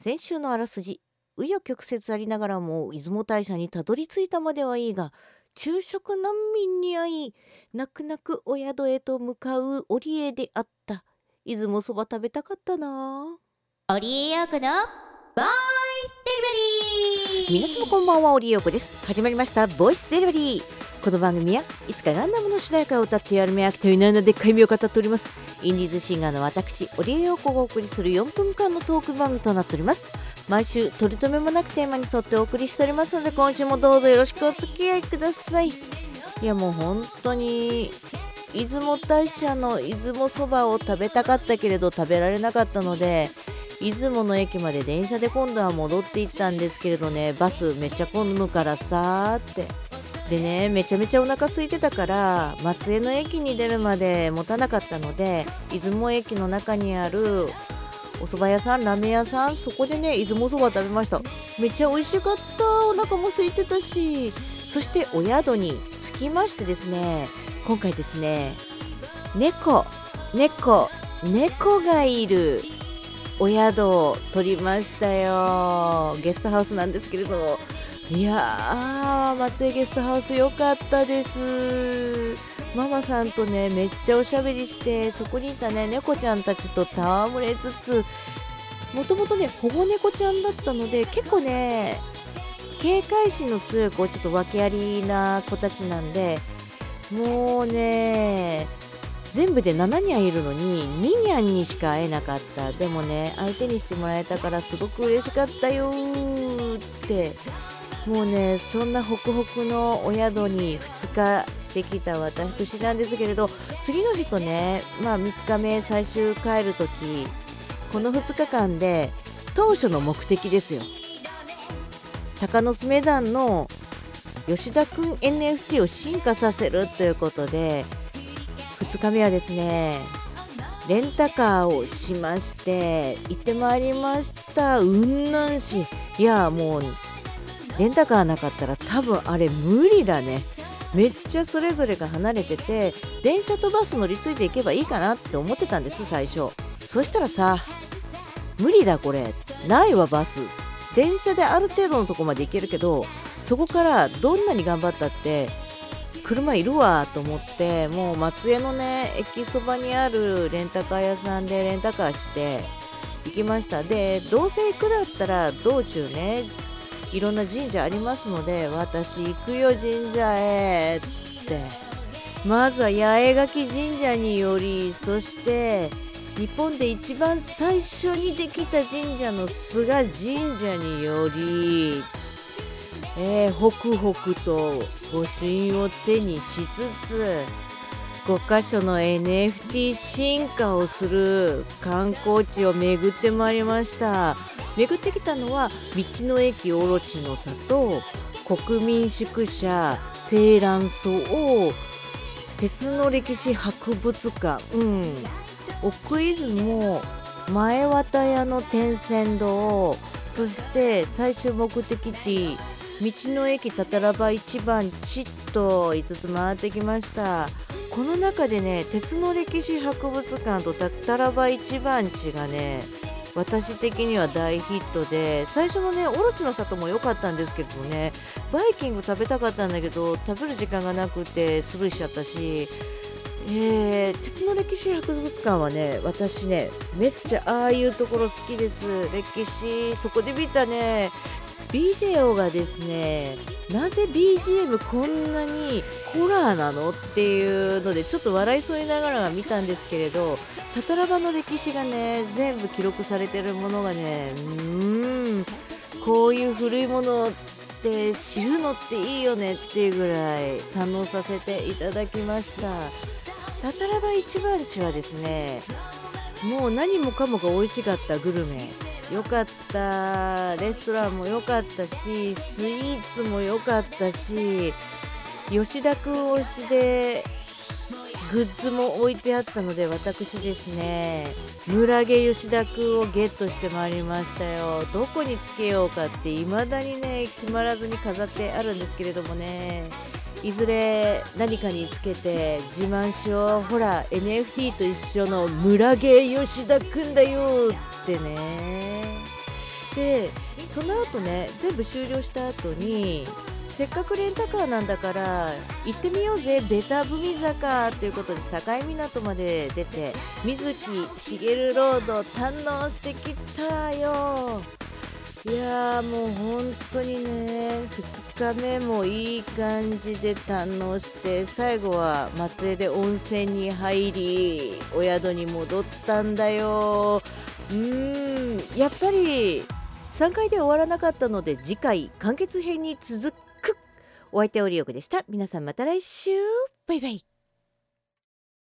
先週のあらすじ紆余曲折ありながらも出雲大社にたどり着いたまではいいが昼食難民に会い泣く泣くお宿へと向かう織江であった。出雲そば食べたかったな。織江陽子のボイスデリバリー。皆様こんばんは織江陽子です。始まりましたボイスデリバリーこの番組はいつかガンダムの主題歌を歌ってやる目飽きという名でっかい目を語っております。インディーズシンガーの私織江陽子がお送りする4分間のトーク番組となっております。毎週取り留めもなくテーマに沿ってお送りしておりますので今週もどうぞよろしくお付き合いください。いやもう本当に出雲大社の出雲そばを食べたかったけれど食べられなかったので出雲の駅まで電車で今度は戻って行ったんですけれどねバスめっちゃ混むからさーって。でねめちゃめちゃお腹空いてたから松江の駅に出るまで持たなかったので出雲駅の中にあるお蕎麦屋さんラーメン屋さんそこでね出雲そば食べました。めっちゃ美味しかった。お腹も空いてたしそしてお宿に着きましてですね今回ですね猫猫猫がいるお宿を取りましたよ。ゲストハウスなんですけれども。いやー松江ゲストハウス良かったです。ママさんとねめっちゃおしゃべりしてそこにいたね猫ちゃんたちと戯れつつもともとね保護猫ちゃんだったので結構ね警戒心の強い子ちょっと訳ありな子たちなんでもうね全部で7ニャいるのに2ニャにしか会えなかった。でもね相手にしてもらえたからすごく嬉しかったよって。もうねそんなホクホクのお宿に2日してきた私なんですけれど次の日とねまあ3日目最終帰る時この2日間で当初の目的ですよ。鷹の爪団の吉田くん NFT を進化させるということで2日目はですねレンタカーをしまして行ってまいりました。雲南市。いやもうレンタカーなかったら多分あれ無理だね。めっちゃそれぞれが離れてて電車とバス乗り継いでいけばいいかなって思ってたんです最初。そしたらさ無理だこれ。ないわバス。電車である程度のとこまで行けるけどそこからどんなに頑張ったって車いるわと思ってもう松江のね駅そばにあるレンタカー屋さんでレンタカーして行きました。でどうせ行くだったら道中ねいろんな神社ありますので私行くよ神社へって。まずは八重垣神社によりそして日本で一番最初にできた神社の菅神社により、えー、ホクホクと御朱印を手にしつつ5箇所の NFT 進化をする観光地を巡ってまいりました。巡ってきたのは道の駅オロチの里国民宿舎青蘭荘鉄の歴史博物館、うん、奥出雲前綿屋の天線堂そして最終目的地道の駅たたらば一番ちっと5つ回ってきました。この中でね鉄の歴史博物館とたたらば一番地がね私的には大ヒットで最初のねオロチの里も良かったんですけどね。バイキング食べたかったんだけど食べる時間がなくて潰しちゃったし。えー、鉄の歴史博物館はね私ねめっちゃああいうところ好きです。歴史そこで見たね。ビデオがですねなぜ BGM こんなにホラーなのっていうのでちょっと笑いそうにながら見たんですけれどタタラバの歴史がね全部記録されてるものがねうーんこういう古いものって知るのっていいよねっていうぐらい堪能させていただきました。タタラバ一番地はですねもう何もかもが美味しかったグルメ。良かった。レストランも良かったしスイーツも良かったし吉田君推しでグッズも置いてあったので私ですね。村毛吉田君をゲットしてまいりましたよ。どこにつけようかって未だにね決まらずに飾ってあるんですけれどもね。いずれ何かにつけて自慢しよう。ほら NFT と一緒の村毛吉田くんだよってね。でその後ね全部終了した後にせっかくレンタカーなんだから行ってみようぜベタ踏み坂ということで境港まで出て水木しげるロード堪能してきたよ。いやーもう本当にね2日目もいい感じで堪能して最後は松江で温泉に入りお宿に戻ったんだよ。うーんやっぱり3回で終わらなかったので次回完結編に続くお相手オリオクでした。皆さんまた来週。バイバイ。